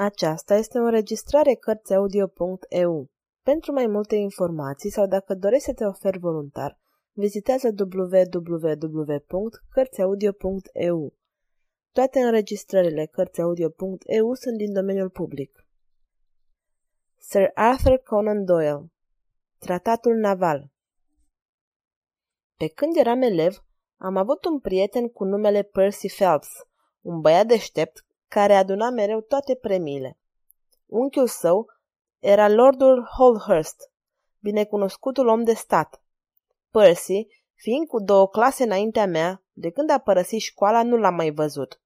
Aceasta este o înregistrare Cărțiaudio.eu. Pentru mai multe informații sau dacă dorești să te oferi voluntar, vizitează www.cărțiaudio.eu. Toate înregistrările Cărțiaudio.eu sunt din domeniul public. Sir Arthur Conan Doyle Tratatul naval Pe când eram elev, am avut un prieten cu numele Percy Phelps, un băiat deștept care aduna mereu toate premiile. Unchiul său era Lordul Holhurst, binecunoscutul om de stat. Percy, fiind cu două clase înaintea mea, de când a părăsit școala nu l-am mai văzut.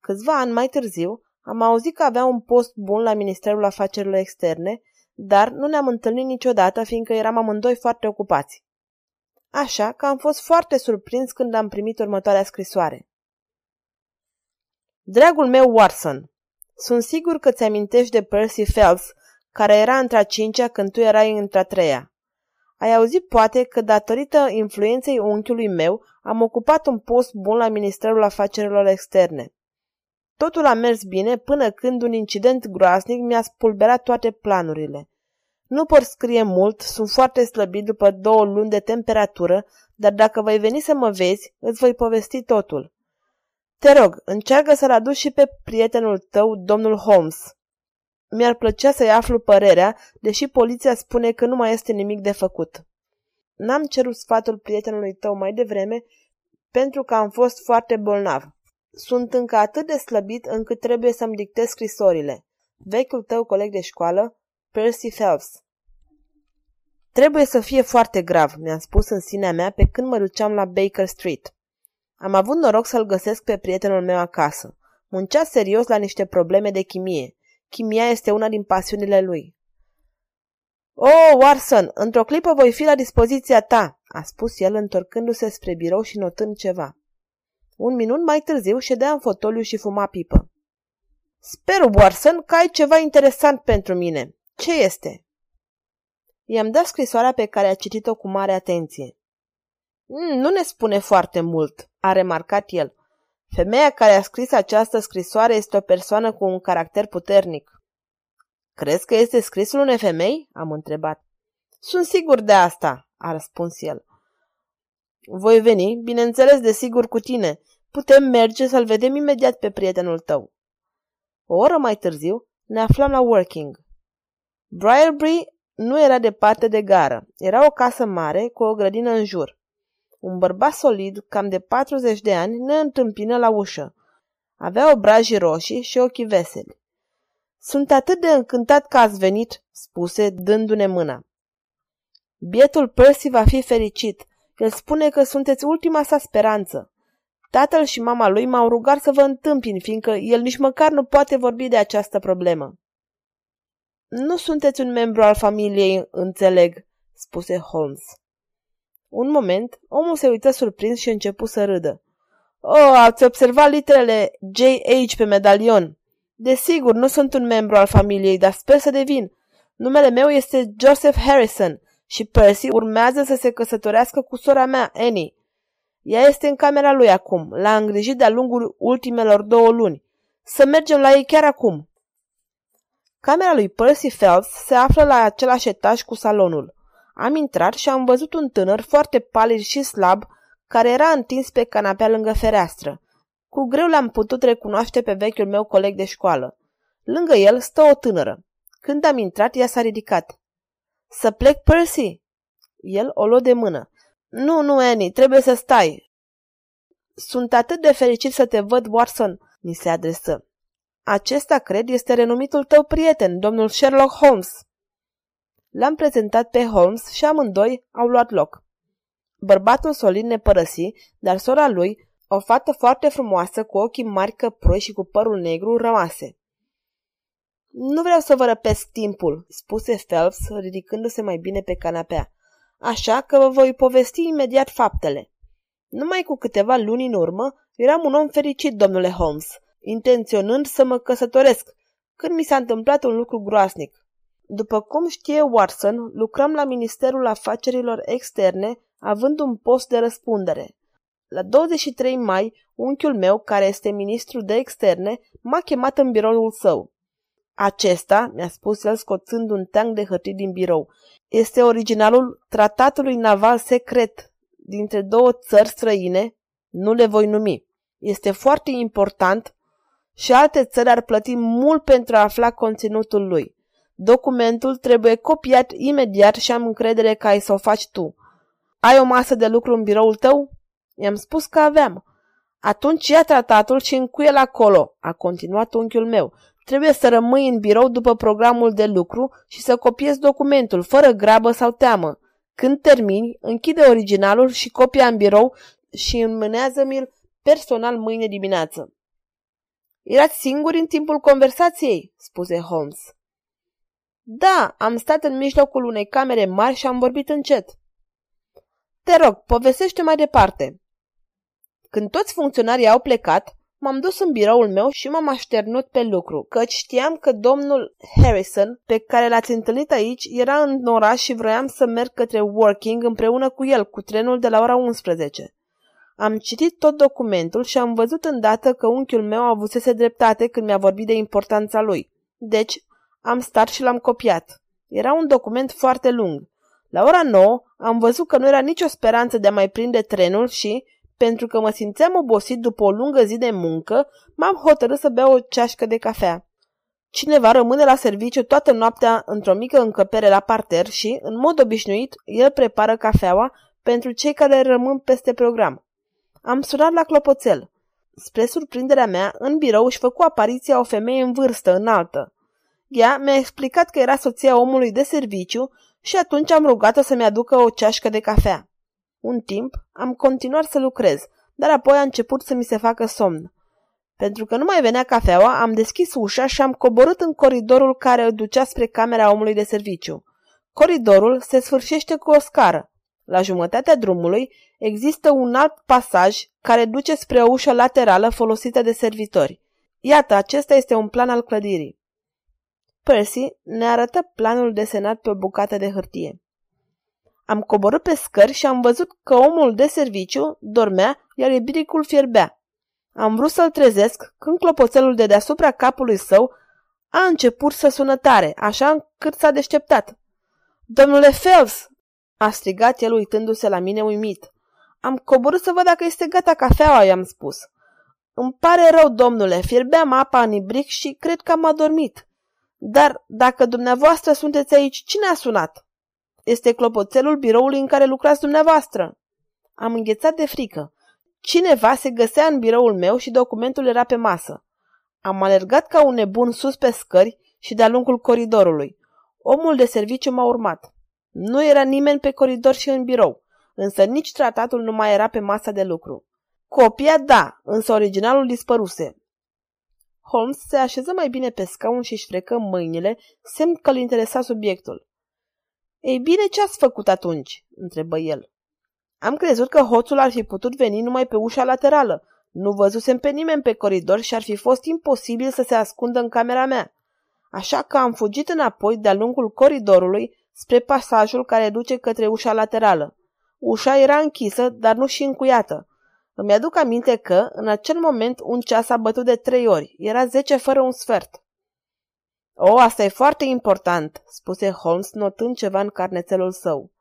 Câțiva ani mai târziu, am auzit că avea un post bun la Ministerul Afacerilor Externe, dar nu ne-am întâlnit niciodată, fiindcă eram amândoi foarte ocupați. Așa că am fost foarte surprins când am primit următoarea scrisoare. Dragul meu Watson, sunt sigur că ți-amintești de Percy Phelps, care era între a cincea când tu erai între a treia. Ai auzit poate că datorită influenței unchiului meu am ocupat un post bun la Ministerul Afacerilor Externe. Totul a mers bine până când un incident groaznic mi-a spulberat toate planurile. Nu pot scrie mult, sunt foarte slăbit după două luni de temperatură, dar dacă voi veni să mă vezi, îți voi povesti totul. Te rog, încearcă să-l aduci și pe prietenul tău, domnul Holmes. Mi-ar plăcea să-i aflu părerea, deși poliția spune că nu mai este nimic de făcut. N-am cerut sfatul prietenului tău mai devreme pentru că am fost foarte bolnav. Sunt încă atât de slăbit încât trebuie să-mi dictez scrisorile. Vechiul tău coleg de școală, Percy Phelps. Trebuie să fie foarte grav, mi-am spus în sinea mea pe când mă duceam la Baker Street. Am avut noroc să-l găsesc pe prietenul meu acasă. Muncea serios la niște probleme de chimie. Chimia este una din pasiunile lui. Oh, Warson, într-o clipă voi fi la dispoziția ta, a spus el întorcându-se spre birou și notând ceva. Un minut mai târziu ședea în fotoliu și fuma pipă. Sper, Warson, că ai ceva interesant pentru mine. Ce este? I-am dat scrisoarea pe care a citit-o cu mare atenție. Mm, nu ne spune foarte mult, a remarcat el. Femeia care a scris această scrisoare este o persoană cu un caracter puternic. Crezi că este scrisul unei femei? am întrebat. Sunt sigur de asta, a răspuns el. Voi veni, bineînțeles, desigur cu tine. Putem merge să-l vedem imediat pe prietenul tău. O oră mai târziu ne aflam la Working. Briarbury nu era departe de gară. Era o casă mare cu o grădină în jur. Un bărbat solid, cam de 40 de ani, ne întâmpină la ușă. Avea obrajii roșii și ochii veseli. Sunt atât de încântat că ați venit, spuse, dându-ne mâna. Bietul Percy va fi fericit. El spune că sunteți ultima sa speranță. Tatăl și mama lui m-au rugat să vă întâmpin, fiindcă el nici măcar nu poate vorbi de această problemă. Nu sunteți un membru al familiei, înțeleg, spuse Holmes. Un moment, omul se uită surprins și începu să râdă. Oh, ați observat literele J.H. pe medalion. Desigur, nu sunt un membru al familiei, dar sper să devin. Numele meu este Joseph Harrison și Percy urmează să se căsătorească cu sora mea, Annie. Ea este în camera lui acum. L-a îngrijit de-a lungul ultimelor două luni. Să mergem la ei chiar acum. Camera lui Percy Phelps se află la același etaj cu salonul. Am intrat și am văzut un tânăr foarte palid și slab, care era întins pe canapea lângă fereastră. Cu greu l-am putut recunoaște pe vechiul meu coleg de școală. Lângă el stă o tânără. Când am intrat, ea s-a ridicat. Să plec, Percy?" El o luă de mână. Nu, nu, Annie, trebuie să stai." Sunt atât de fericit să te văd, Watson," mi se adresă. Acesta, cred, este renumitul tău prieten, domnul Sherlock Holmes." L-am prezentat pe Holmes și amândoi au luat loc. Bărbatul solid ne părăsi, dar sora lui, o fată foarte frumoasă, cu ochii mari căproi și cu părul negru, rămase. Nu vreau să vă răpesc timpul, spuse Phelps, ridicându-se mai bine pe canapea. Așa că vă voi povesti imediat faptele. Numai cu câteva luni în urmă, eram un om fericit, domnule Holmes, intenționând să mă căsătoresc, când mi s-a întâmplat un lucru groasnic. După cum știe Watson, lucrăm la Ministerul Afacerilor Externe, având un post de răspundere. La 23 mai, unchiul meu, care este ministru de externe, m-a chemat în biroul său. Acesta, mi-a spus el scoțând un teanc de hârtii din birou, este originalul tratatului naval secret dintre două țări străine, nu le voi numi. Este foarte important și alte țări ar plăti mult pentru a afla conținutul lui. Documentul trebuie copiat imediat și am încredere că ai să o faci tu. Ai o masă de lucru în biroul tău? I-am spus că aveam. Atunci ia tratatul și încuie-l acolo, a continuat unchiul meu. Trebuie să rămâi în birou după programul de lucru și să copiezi documentul, fără grabă sau teamă. Când termini, închide originalul și copia în birou și înmânează-mi-l personal mâine dimineață. Erați singuri în timpul conversației, spuse Holmes. Da, am stat în mijlocul unei camere mari și am vorbit încet. Te rog, povestește mai departe. Când toți funcționarii au plecat, m-am dus în biroul meu și m-am așternut pe lucru, căci știam că domnul Harrison, pe care l-ați întâlnit aici, era în oraș și vroiam să merg către Working împreună cu el, cu trenul de la ora 11. Am citit tot documentul și am văzut îndată că unchiul meu avusese dreptate când mi-a vorbit de importanța lui. Deci, am stat și l-am copiat. Era un document foarte lung. La ora 9 am văzut că nu era nicio speranță de a mai prinde trenul și, pentru că mă simțeam obosit după o lungă zi de muncă, m-am hotărât să beau o ceașcă de cafea. Cineva rămâne la serviciu toată noaptea într-o mică încăpere la parter și, în mod obișnuit, el prepară cafeaua pentru cei care rămân peste program. Am sunat la clopoțel. Spre surprinderea mea, în birou își făcu apariția o femeie în vârstă, înaltă. Ea mi-a explicat că era soția omului de serviciu și atunci am rugat-o să-mi aducă o ceașcă de cafea. Un timp am continuat să lucrez, dar apoi a început să mi se facă somn. Pentru că nu mai venea cafeaua, am deschis ușa și am coborât în coridorul care ducea spre camera omului de serviciu. Coridorul se sfârșește cu o scară. La jumătatea drumului există un alt pasaj care duce spre o ușă laterală folosită de servitori. Iată, acesta este un plan al clădirii. Percy ne arătă planul desenat pe o bucată de hârtie. Am coborât pe scări și am văzut că omul de serviciu dormea, iar ibricul fierbea. Am vrut să-l trezesc când clopoțelul de deasupra capului său a început să sună tare, așa încât s-a deșteptat. Domnule Phelps!" a strigat el uitându-se la mine uimit. Am coborât să văd dacă este gata cafeaua, i-am spus. Îmi pare rău, domnule, fierbeam apa în ibric și cred că am adormit. Dar dacă dumneavoastră sunteți aici, cine a sunat? Este clopoțelul biroului în care lucrați dumneavoastră. Am înghețat de frică. Cineva se găsea în biroul meu și documentul era pe masă. Am alergat ca un nebun sus pe scări și de-a lungul coridorului. Omul de serviciu m-a urmat. Nu era nimeni pe coridor și în birou, însă nici tratatul nu mai era pe masa de lucru. Copia da, însă originalul dispăruse. Holmes se așeză mai bine pe scaun și își frecă mâinile, semn că îl interesa subiectul. Ei bine, ce ați făcut atunci?" întrebă el. Am crezut că hoțul ar fi putut veni numai pe ușa laterală. Nu văzusem pe nimeni pe coridor și ar fi fost imposibil să se ascundă în camera mea. Așa că am fugit înapoi de-a lungul coridorului spre pasajul care duce către ușa laterală. Ușa era închisă, dar nu și încuiată. Îmi aduc aminte că, în acel moment, un ceas a bătut de trei ori. Era zece fără un sfert. O, asta e foarte important, spuse Holmes, notând ceva în carnețelul său.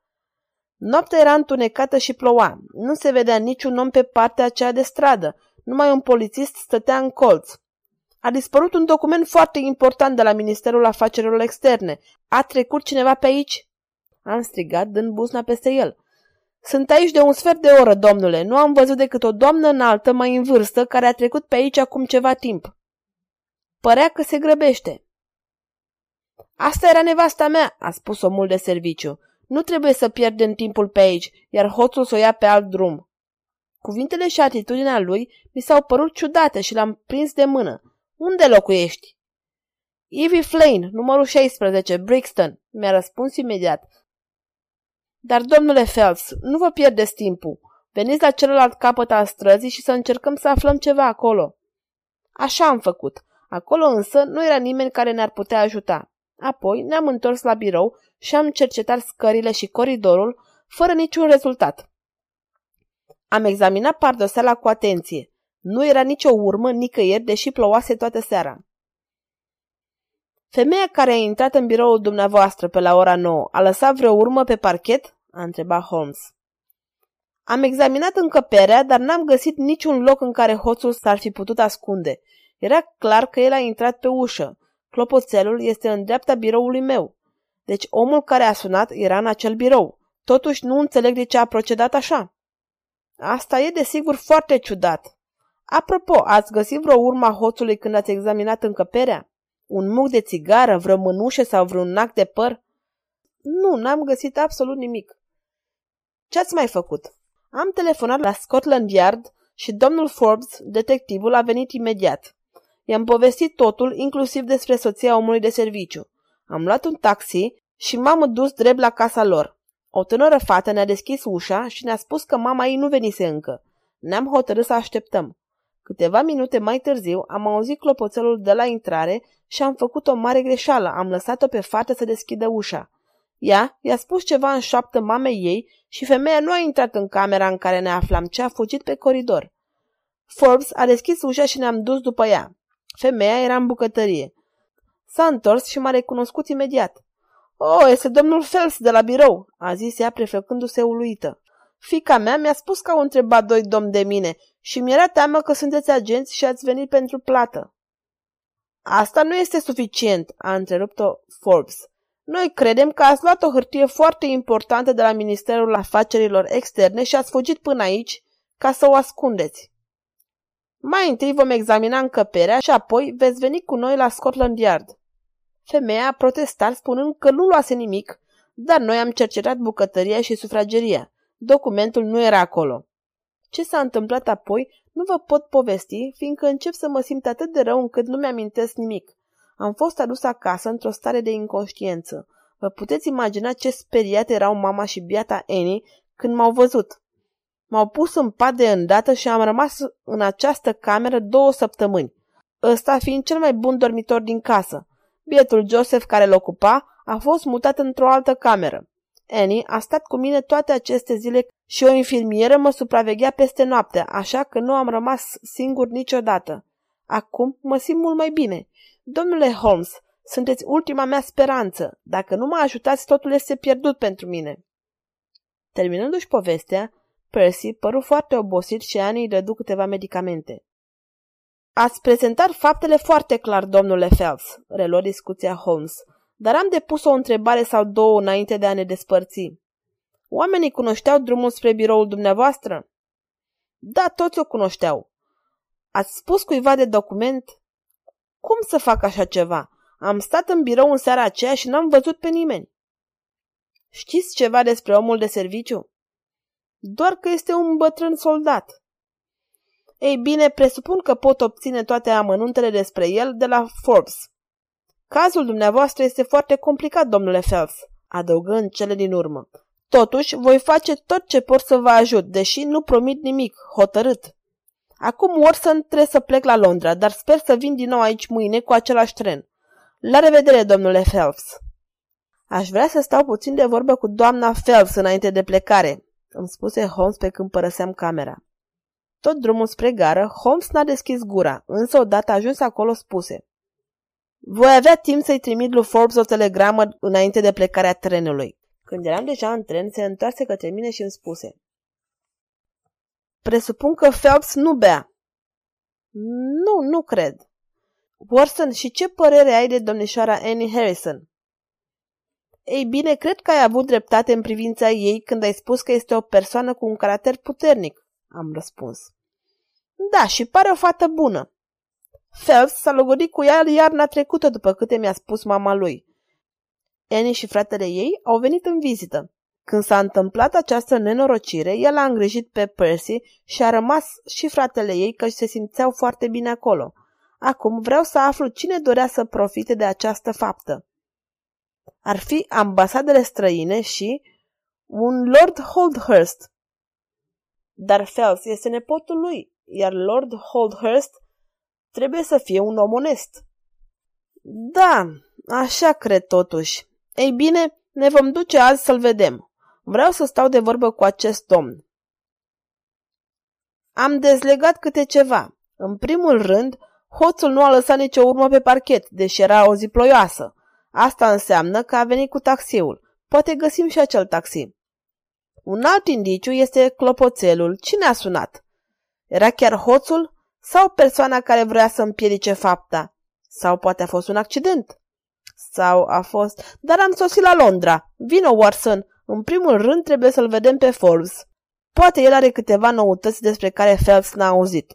Noaptea era întunecată și ploua. Nu se vedea niciun om pe partea aceea de stradă. Numai un polițist stătea în colț. A dispărut un document foarte important de la Ministerul Afacerilor Externe. A trecut cineva pe aici? Am strigat, dând buzna peste el. Sunt aici de un sfert de oră, domnule. Nu am văzut decât o doamnă înaltă, mai în vârstă, care a trecut pe aici acum ceva timp. Părea că se grăbește. Asta era nevasta mea, a spus omul de serviciu. Nu trebuie să pierdem timpul pe aici, iar hoțul să o ia pe alt drum. Cuvintele și atitudinea lui mi s-au părut ciudate și l-am prins de mână. Unde locuiești? Evie Flane, numărul 16, Brixton, mi-a răspuns imediat. Dar, domnule Phelps, nu vă pierdeți timpul. Veniți la celălalt capăt al străzii și să încercăm să aflăm ceva acolo. Așa am făcut. Acolo însă nu era nimeni care ne-ar putea ajuta. Apoi ne-am întors la birou și am cercetat scările și coridorul, fără niciun rezultat. Am examinat pardoseala cu atenție. Nu era nicio urmă nicăieri, deși plouase toată seara. Femeia care a intrat în biroul dumneavoastră pe la ora 9 a lăsat vreo urmă pe parchet? A întrebat Holmes. Am examinat încăperea, dar n-am găsit niciun loc în care hoțul s-ar fi putut ascunde. Era clar că el a intrat pe ușă. Clopoțelul este în dreapta biroului meu. Deci omul care a sunat era în acel birou. Totuși nu înțeleg de ce a procedat așa. Asta e desigur foarte ciudat. Apropo, ați găsit vreo urma hoțului când ați examinat încăperea? Un muc de țigară, vreo mânușă sau vreun nac de păr? Nu, n-am găsit absolut nimic. Ce ați mai făcut? Am telefonat la Scotland Yard și domnul Forbes, detectivul, a venit imediat. I-am povestit totul, inclusiv despre soția omului de serviciu. Am luat un taxi și m-am dus drept la casa lor. O tânără fată ne-a deschis ușa și ne-a spus că mama ei nu venise încă. Ne-am hotărât să așteptăm. Câteva minute mai târziu am auzit clopoțelul de la intrare și am făcut o mare greșeală. Am lăsat-o pe fată să deschidă ușa. Ea i-a spus ceva în șoaptă mamei ei și femeia nu a intrat în camera în care ne aflam, ci a fugit pe coridor. Forbes a deschis ușa și ne-am dus după ea. Femeia era în bucătărie. S-a întors și m-a recunoscut imediat. Oh, este domnul Phelps de la birou, a zis ea prefăcându-se uluită. Fica mea mi-a spus că au întrebat doi domni de mine și mi-era teamă că sunteți agenți și ați venit pentru plată. Asta nu este suficient, a întrerupt-o Forbes. Noi credem că ați luat o hârtie foarte importantă de la Ministerul Afacerilor Externe și ați fugit până aici ca să o ascundeți. Mai întâi vom examina încăperea și apoi veți veni cu noi la Scotland Yard. Femeia a protestat spunând că nu luase nimic, dar noi am cercetat bucătăria și sufrageria. Documentul nu era acolo. Ce s-a întâmplat apoi nu vă pot povesti, fiindcă încep să mă simt atât de rău încât nu mi-amintesc nimic. Am fost adus acasă într-o stare de inconștiență. Vă puteți imagina ce speriate erau mama și biata Annie când m-au văzut. M-au pus în pat de îndată și am rămas în această cameră două săptămâni, ăsta fiind cel mai bun dormitor din casă. Bietul Joseph care l ocupa a fost mutat într-o altă cameră. Annie a stat cu mine toate aceste zile și o infirmieră mă supraveghea peste noapte, așa că nu am rămas singur niciodată. Acum mă simt mult mai bine. Domnule Holmes, sunteți ultima mea speranță. Dacă nu mă ajutați, totul este pierdut pentru mine. Terminându-și povestea, Percy păru foarte obosit și Annie îi dădu câteva medicamente. Ați prezentat faptele foarte clar, domnule Phelps, reluă discuția Holmes, dar am depus o întrebare sau două înainte de a ne despărți. Oamenii cunoșteau drumul spre biroul dumneavoastră? Da, toți o cunoșteau. Ați spus cuiva de document? Cum să fac așa ceva? Am stat în birou în seara aceea și n-am văzut pe nimeni. Știți ceva despre omul de serviciu? Doar că este un bătrân soldat. Ei bine, presupun că pot obține toate amănuntele despre el de la Forbes. Cazul dumneavoastră este foarte complicat, domnule Phelps, adăugă în cele din urmă. Totuși, voi face tot ce pot să vă ajut, deși nu promit nimic, hotărât. Acum Watson trebuie să plec la Londra, dar sper să vin din nou aici mâine cu același tren. La revedere, domnule Phelps. Aș vrea să stau puțin de vorbă cu doamna Phelps înainte de plecare, îmi spuse Holmes pe când părăseam camera. Tot drumul spre gară, Holmes n-a deschis gura, însă odată ajuns acolo spuse. Voi avea timp să-i trimit lui Forbes o telegramă înainte de plecarea trenului. Când eram deja în tren, se întoarse către mine și îmi spuse. Presupun că Phelps nu bea. Nu, nu cred. Watson, și ce părere ai de domnișoara Annie Harrison? Ei bine, cred că ai avut dreptate în privința ei când ai spus că este o persoană cu un caracter puternic, am răspuns. Da, și pare o fată bună. Phelps s-a logodit cu ea iarna trecută, după câte mi-a spus mama lui. Annie și fratele ei au venit în vizită. Când s-a întâmplat această nenorocire, el a îngrijit pe Percy și a rămas și fratele ei că se simțeau foarte bine acolo. Acum vreau să aflu cine dorea să profite de această faptă. Ar fi ambasadele străine și un Lord Holdhurst. Dar Phelps este nepotul lui, iar Lord Holdhurst trebuie să fie un om onest. Da, așa cred totuși. Ei bine, ne vom duce azi să-l vedem. Vreau să stau de vorbă cu acest domn. Am dezlegat câte ceva. În primul rând, Hoțul nu a lăsat nicio urmă pe parchet, deși era o zi ploioasă. Asta înseamnă că a venit cu taxiul. Poate găsim și acel taxi. Un alt indiciu este clopoțelul. Cine a sunat? Era chiar hoțul sau persoana care vrea să împiedice fapta? Sau poate a fost un accident? Sau a fost... Dar am sosit la Londra. Vino, Watson. În primul rând trebuie să-l vedem pe Forbes. Poate el are câteva noutăți despre care Phelps n-a auzit.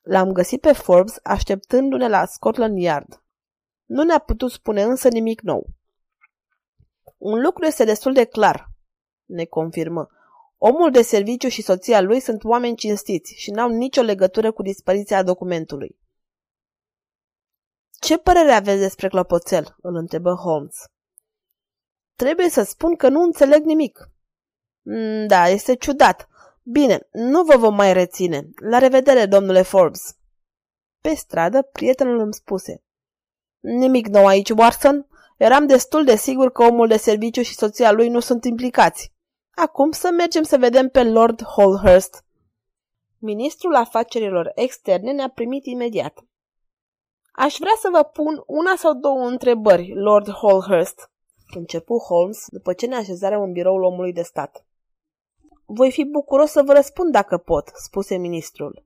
L-am găsit pe Forbes așteptându-ne la Scotland Yard. Nu ne-a putut spune însă nimic nou. Un lucru este destul de clar, ne confirmă. Omul de serviciu și soția lui sunt oameni cinstiți și n-au nicio legătură cu dispariția documentului. Ce părere aveți despre clopoțel?" îl întrebă Holmes. Trebuie să spun că nu înțeleg nimic. Mm, da, este ciudat. Bine, nu vă vom mai reține. La revedere, domnule Forbes. Pe stradă, prietenul îmi spuse. Nimic nou aici, Watson. Eram destul de sigur că omul de serviciu și soția lui nu sunt implicați. Acum să mergem să vedem pe Lord Holhurst. Ministrul afacerilor externe ne-a primit imediat. Aș vrea să vă pun una sau două întrebări, Lord Holhurst, începu Holmes după ce ne așezarăm în biroul omului de stat. Voi fi bucuros să vă răspund dacă pot, spuse ministrul.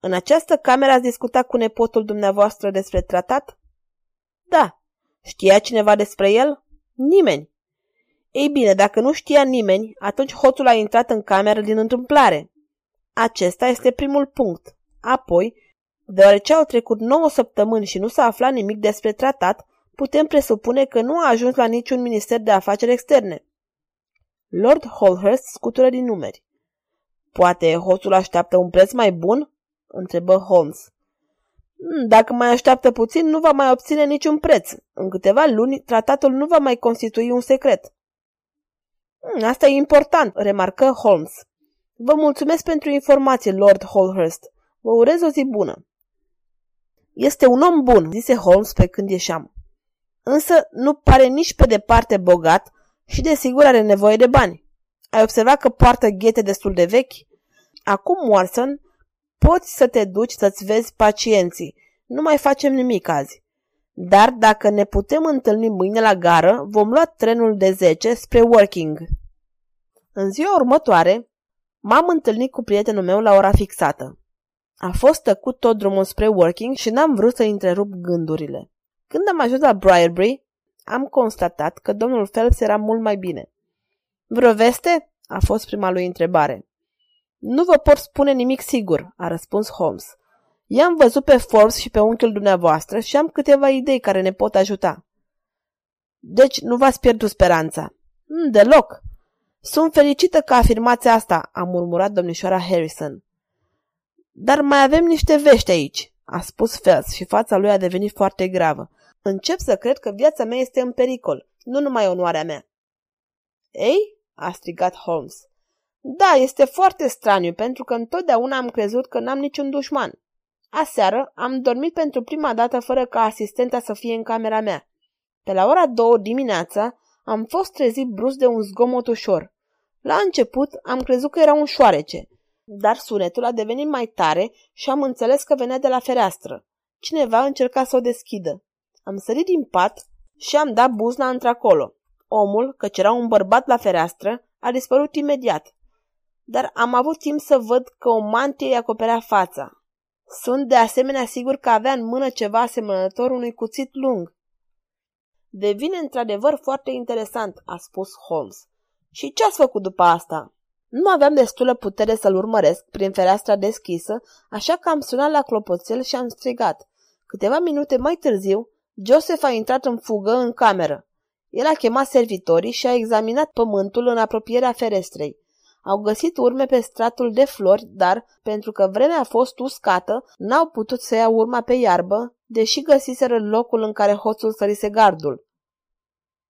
În această cameră ați discutat cu nepotul dumneavoastră despre tratat? Da. Știa cineva despre el? Nimeni. Ei bine, dacă nu știa nimeni, atunci hoțul a intrat în cameră din întâmplare. Acesta este primul punct. Apoi, deoarece au trecut 9 săptămâni și nu s-a aflat nimic despre tratat, putem presupune că nu a ajuns la niciun minister de afaceri externe. Lord Holhurst scutură din numeri. Poate hoțul așteaptă un preț mai bun? întrebă Holmes. Hmm, dacă mai așteaptă puțin, nu va mai obține niciun preț. În câteva luni, tratatul nu va mai constitui un secret. Hmm, asta e important, remarcă Holmes. Vă mulțumesc pentru informație, Lord Holhurst. Vă urez o zi bună. Este un om bun, zise Holmes pe când ieșeam. Însă nu pare nici pe departe bogat și desigur are nevoie de bani. Ai observat că poartă ghete destul de vechi? Acum, Watson, poți să te duci să-ți vezi pacienții. Nu mai facem nimic azi. Dar dacă ne putem întâlni mâine la gară, vom lua trenul de 10 spre Working. În ziua următoare, m-am întâlnit cu prietenul meu la ora fixată. A fost tăcut tot drumul spre Working și n-am vrut să întrerup gândurile. Când am ajuns la Briarbury, am constatat că domnul Phelps era mult mai bine. Vreo veste? A fost prima lui întrebare. Nu vă pot spune nimic sigur, a răspuns Holmes. I-am văzut pe Forbes și pe unchiul dumneavoastră și am câteva idei care ne pot ajuta. Deci nu v-ați pierdut speranța. Mm, deloc. Sunt fericită că afirmați asta, a murmurat domnișoara Harrison. Dar mai avem niște vești aici, a spus Phelps și fața lui a devenit foarte gravă. Încep să cred că viața mea este în pericol, nu numai onoarea mea. Ei? a strigat Holmes. Da, este foarte straniu, pentru că întotdeauna am crezut că n-am niciun dușman. Aseară am dormit pentru prima dată fără ca asistenta să fie în camera mea. Pe la ora două dimineața am fost trezit brusc de un zgomot ușor. La început am crezut că era un șoarece, dar sunetul a devenit mai tare și am înțeles că venea de la fereastră. Cineva încerca să o deschidă. Am sărit din pat și am dat buzna într-acolo. Omul, căci era un bărbat la fereastră, a dispărut imediat. Dar am avut timp să văd că o mantie îi acoperea fața. Sunt de asemenea sigur că avea în mână ceva asemănător unui cuțit lung. Devine într-adevăr foarte interesant, a spus Holmes. Și ce ați făcut după asta? Nu aveam destulă putere să-l urmăresc prin fereastra deschisă, așa că am sunat la clopoțel și am strigat. Câteva minute mai târziu, Joseph a intrat în fugă în cameră. El a chemat servitorii și a examinat pământul în apropierea ferestrei. Au găsit urme pe stratul de flori, dar, pentru că vremea a fost uscată, n-au putut să ia urma pe iarbă, deși găsiseră locul în care hoțul sărise gardul.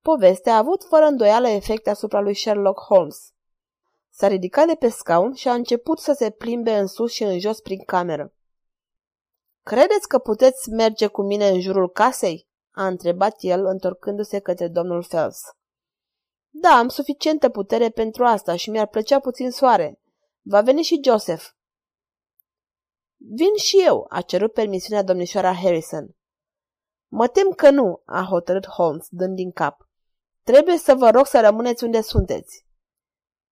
Povestea a avut fără îndoială efecte asupra lui Sherlock Holmes. S-a ridicat de pe scaun și a început să se plimbe în sus și în jos prin cameră. Credeți că puteți merge cu mine în jurul casei?" a întrebat el, întorcându-se către domnul Phelps. Da, am suficientă putere pentru asta și mi-ar plăcea puțin soare. Va veni și Joseph. Vin și eu, a cerut permisiunea domnișoara Harrison. Mă tem că nu, a hotărât Holmes, dând din cap. Trebuie să vă rog să rămâneți unde sunteți.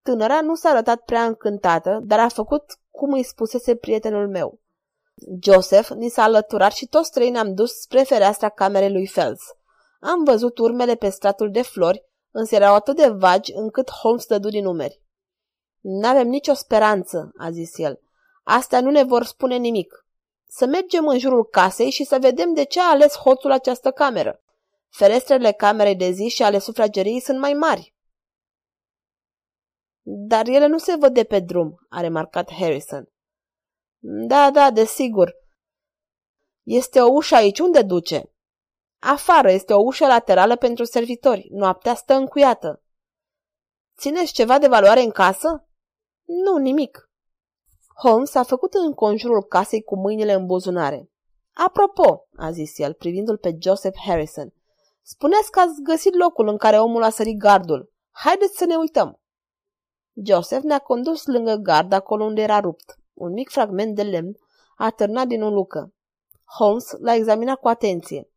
Tânăra nu s-a arătat prea încântată, dar a făcut cum îi spusese prietenul meu. Joseph ni s-a alăturat și toți trei ne-am dus spre fereastra camerei lui Fels. Am văzut urmele pe stratul de flori, însă erau atât de vagi încât Holmes dădu din numeri. N-avem nicio speranță, a zis el. Astea nu ne vor spune nimic. Să mergem în jurul casei și să vedem de ce a ales hoțul această cameră. Ferestrele camerei de zi și ale sufrageriei sunt mai mari. Dar ele nu se văd de pe drum, a remarcat Harrison. Da, da, desigur. Este o ușă aici, unde duce? Afară este o ușă laterală pentru servitori. Noaptea stă încuiată. Țineți ceva de valoare în casă? Nu, nimic. Holmes a făcut în conjurul casei cu mâinile în buzunare. Apropo, a zis el, privindu-l pe Joseph Harrison, spuneți că ați găsit locul în care omul a sărit gardul. Haideți să ne uităm. Joseph ne-a condus lângă gard, acolo unde era rupt. Un mic fragment de lemn a târnat din o lucă. Holmes l-a examinat cu atenție.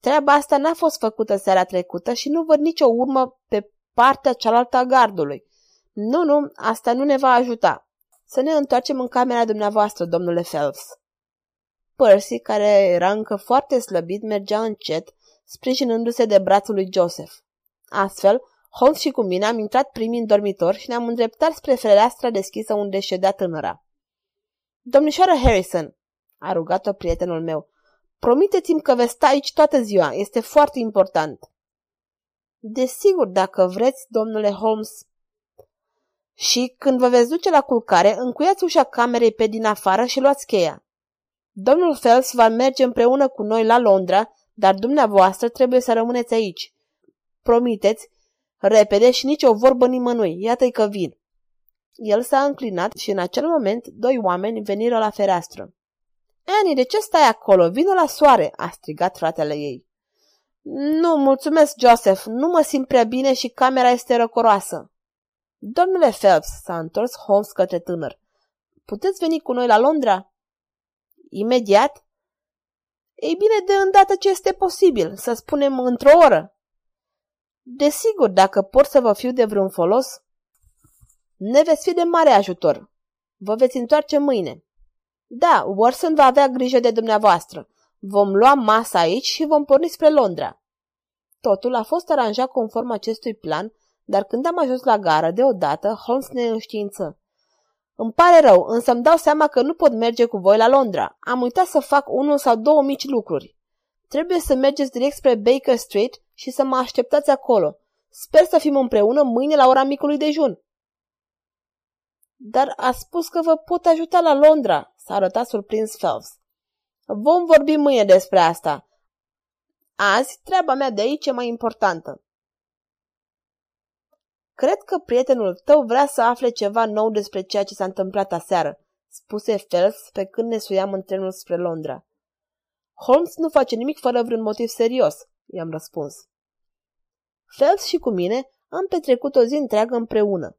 Treaba asta n-a fost făcută seara trecută și nu văd nicio urmă pe partea cealaltă a gardului. Nu, nu, asta nu ne va ajuta. Să ne întoarcem în camera dumneavoastră, domnule Phelps. Percy, care era încă foarte slăbit, mergea încet, sprijinându-se de brațul lui Joseph. Astfel, Holmes și cu mine am intrat primii în dormitor și ne-am îndreptat spre fereastra deschisă unde ședea tânăra. Domnișoară Harrison, a rugat-o prietenul meu, promiteți-mi că veți sta aici toată ziua, este foarte important. Desigur, dacă vreți, domnule Holmes. Și când vă veți duce la culcare, încuiați ușa camerei pe din afară și luați cheia. Domnul Phelps va merge împreună cu noi la Londra, dar dumneavoastră trebuie să rămâneți aici. Promiteți Repede și nici o vorbă nimănui, iată-i că vin. El s-a înclinat și în acel moment doi oameni veniră la fereastră. Annie, de ce stai acolo? Vino la soare!" a strigat fratele ei. Nu, mulțumesc, Joseph, nu mă simt prea bine și camera este răcoroasă. Domnule Phelps, s-a întors Holmes către tânăr. Puteți veni cu noi la Londra? Imediat? Ei bine, de îndată ce este posibil, să spunem într-o oră. Desigur, dacă pot să vă fiu de vreun folos, ne veți fi de mare ajutor. Vă veți întoarce mâine. Da, Warson va avea grijă de dumneavoastră. Vom lua masa aici și vom porni spre Londra. Totul a fost aranjat conform acestui plan, dar când am ajuns la gară, deodată, Holmes ne înștiință. Îmi pare rău, însă îmi dau seama că nu pot merge cu voi la Londra. Am uitat să fac unul sau două mici lucruri. Trebuie să mergeți direct spre Baker Street și să mă așteptați acolo. Sper să fim împreună mâine la ora micului dejun. Dar a spus că vă pot ajuta la Londra, s-a arătat surprins Phelps. Vom vorbi mâine despre asta. Azi, treaba mea de aici e mai importantă. Cred că prietenul tău vrea să afle ceva nou despre ceea ce s-a întâmplat aseară, spuse Phelps pe când ne suiam în trenul spre Londra. Holmes nu face nimic fără vreun motiv serios, i-am răspuns. Phelps și cu mine am petrecut o zi întreagă împreună.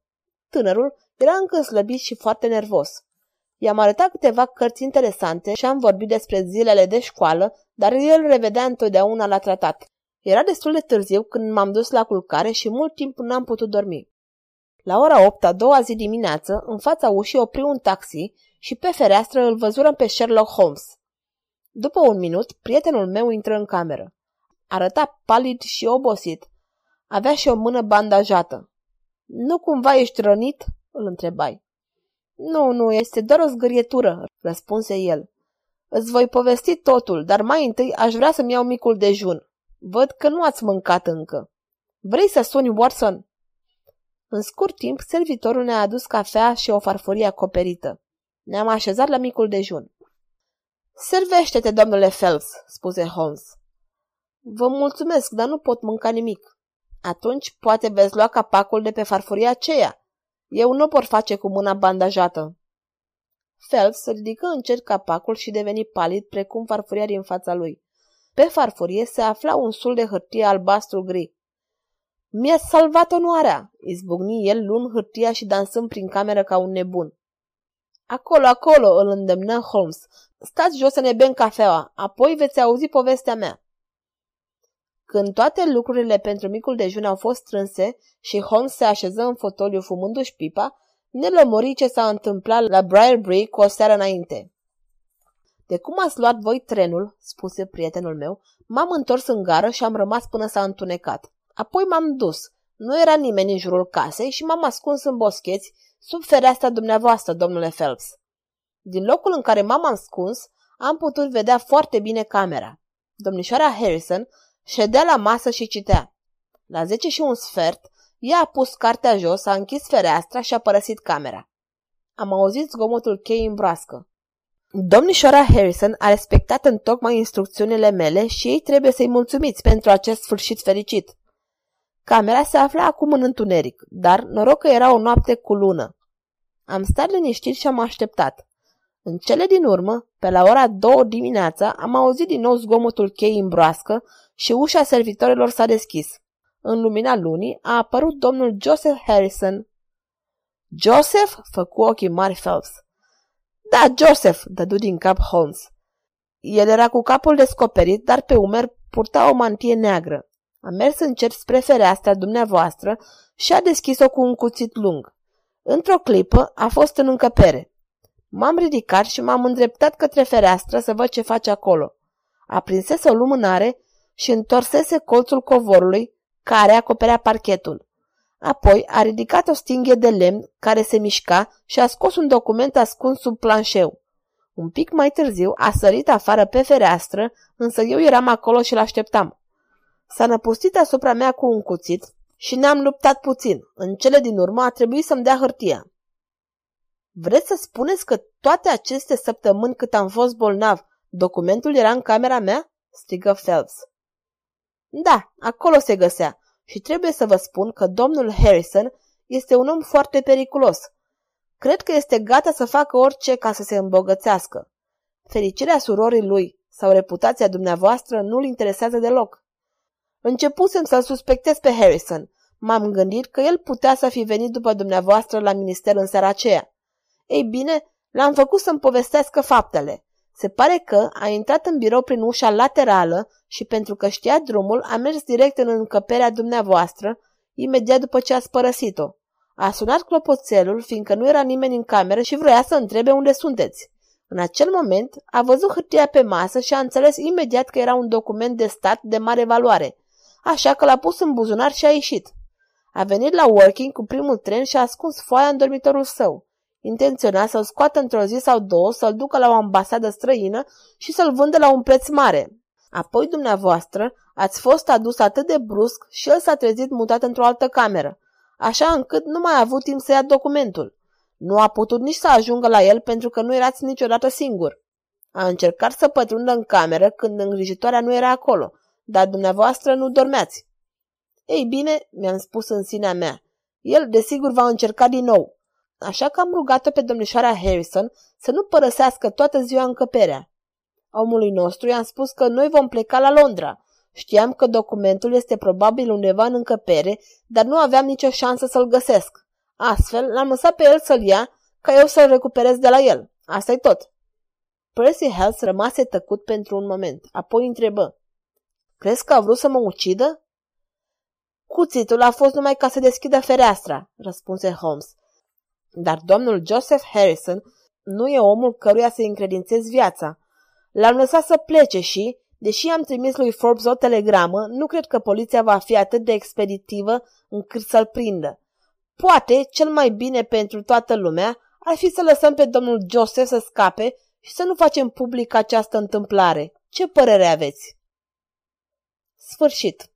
Tânărul era încă slăbit și foarte nervos. I-am arătat câteva cărți interesante și am vorbit despre zilele de școală, dar el revedea întotdeauna la tratat. Era destul de târziu când m-am dus la culcare și mult timp n-am putut dormi. La ora 8 a doua zi dimineață, în fața ușii opri un taxi și pe fereastră îl văzurăm pe Sherlock Holmes. După un minut, prietenul meu intră în cameră. Arăta palid și obosit. Avea și o mână bandajată. Nu cumva ești rănit?" îl întrebai. Nu, nu, este doar o zgârietură," răspunse el. Îți voi povesti totul, dar mai întâi aș vrea să-mi iau micul dejun. Văd că nu ați mâncat încă. Vrei să suni Watson?" În scurt timp, servitorul ne-a adus cafea și o farfurie acoperită. Ne-am așezat la micul dejun. Servește-te, domnule Phelps, spuse Holmes. Vă mulțumesc, dar nu pot mânca nimic. Atunci poate veți lua capacul de pe farfuria aceea. Eu nu pot face cu mâna bandajată. Phelps ridică încet capacul și deveni palid precum farfuria din fața lui. Pe farfurie se afla un sul de hârtie albastru-gri. Mi-a salvat onoarea, izbucni el luând hârtia și dansând prin cameră ca un nebun. Acolo, acolo, îl îndemnă Holmes. Stați jos să ne bem cafeaua, apoi veți auzi povestea mea. Când toate lucrurile pentru micul dejun au fost strânse și Holmes se așeză în fotoliu fumându-și pipa, ne lămuri ce s-a întâmplat la Briarbury cu o seară înainte. De cum ați luat voi trenul, spuse prietenul meu, m-am întors în gară și am rămas până s-a întunecat. Apoi m-am dus. Nu era nimeni în jurul casei și m-am ascuns în boscheți sub fereastra dumneavoastră, domnule Phelps. Din locul în care m-am ascuns, am putut vedea foarte bine camera. Domnișoara Harrison ședea la masă și citea. La zece și un sfert, ea a pus cartea jos, a închis fereastra și a părăsit camera. Am auzit zgomotul cheii în broască. Domnișoara Harrison a respectat în tocmai instrucțiunile mele și ei trebuie să-i mulțumiți pentru acest sfârșit fericit. Camera se afla acum în întuneric, dar noroc că era o noapte cu lună. Am stat liniștit și am așteptat. În cele din urmă, pe la ora două dimineața, am auzit din nou zgomotul cheii în broască și ușa servitorilor s-a deschis. În lumina lunii a apărut domnul Joseph Harrison. Joseph? făcu ochii mari Phelps. Da, Joseph, dădu din cap Holmes. El era cu capul descoperit, dar pe umer purta o mantie neagră. A mers încet spre fereastra dumneavoastră și a deschis-o cu un cuțit lung. Într-o clipă a fost în încăpere. M-am ridicat și m-am îndreptat către fereastră să văd ce face acolo. Aprinsese o lumânare și întorsese colțul covorului care acoperea parchetul. Apoi a ridicat o stinghe de lemn care se mișca și a scos un document ascuns sub planșeu. Un pic mai târziu a sărit afară pe fereastră, însă eu eram acolo și l-așteptam. S-a năpustit asupra mea cu un cuțit și ne-am luptat puțin. În cele din urmă a trebuit să-mi dea hârtia. Vreți să spuneți că toate aceste săptămâni cât am fost bolnav, documentul era în camera mea? strigă Phelps. Da, acolo se găsea și trebuie să vă spun că domnul Harrison este un om foarte periculos. Cred că este gata să facă orice ca să se îmbogățească. Fericirea surorii lui sau reputația dumneavoastră nu-l interesează deloc. Începusem să-l suspectez pe Harrison. M-am gândit că el putea să fi venit după dumneavoastră la minister în seara aceea. Ei bine, l-am făcut să-mi povestească faptele. Se pare că a intrat în birou prin ușa laterală și pentru că știa drumul, a mers direct în încăperea dumneavoastră, imediat după ce ați părăsit-o. A sunat clopoțelul, fiindcă nu era nimeni în cameră și vroia să întrebe unde sunteți. În acel moment, a văzut hârtia pe masă și a înțeles imediat că era un document de stat de mare valoare, așa că l-a pus în buzunar și a ieșit. A venit la working cu primul tren și a ascuns foaia în dormitorul său. Intenționa să-l scoată într-o zi sau două, să-l ducă la o ambasadă străină și să-l vândă la un preț mare. Apoi dumneavoastră ați fost adus atât de brusc și el s-a trezit mutat într-o altă cameră, așa încât nu mai a avut timp să ia documentul. Nu a putut nici să ajungă la el pentru că nu erați niciodată singur. A încercat să pătrundă în cameră când îngrijitoarea nu era acolo, dar dumneavoastră nu dormeați. Ei bine, mi-am spus în sinea mea, el desigur va încerca din nou, așa că am rugat-o pe domnișoara Harrison să nu părăsească toată ziua încăperea. Omului nostru i-am spus că noi vom pleca la Londra. Știam că documentul este probabil undeva în încăpere, dar nu aveam nicio șansă să-l găsesc. Astfel, l-am lăsat pe el să-l ia, ca eu să-l recuperez de la el. asta e tot. Percy Hells rămase tăcut pentru un moment, apoi întrebă. Crezi că a vrut să mă ucidă? Cuțitul a fost numai ca să deschidă fereastra, răspunse Holmes. Dar domnul Joseph Harrison nu e omul căruia să-i încredințez viața. L-am lăsat să plece și, deși am trimis lui Forbes o telegramă, nu cred că poliția va fi atât de expeditivă încât să-l prindă. Poate, cel mai bine pentru toată lumea, ar fi să lăsăm pe domnul Joseph să scape și să nu facem public această întâmplare. Ce părere aveți? Sfârșit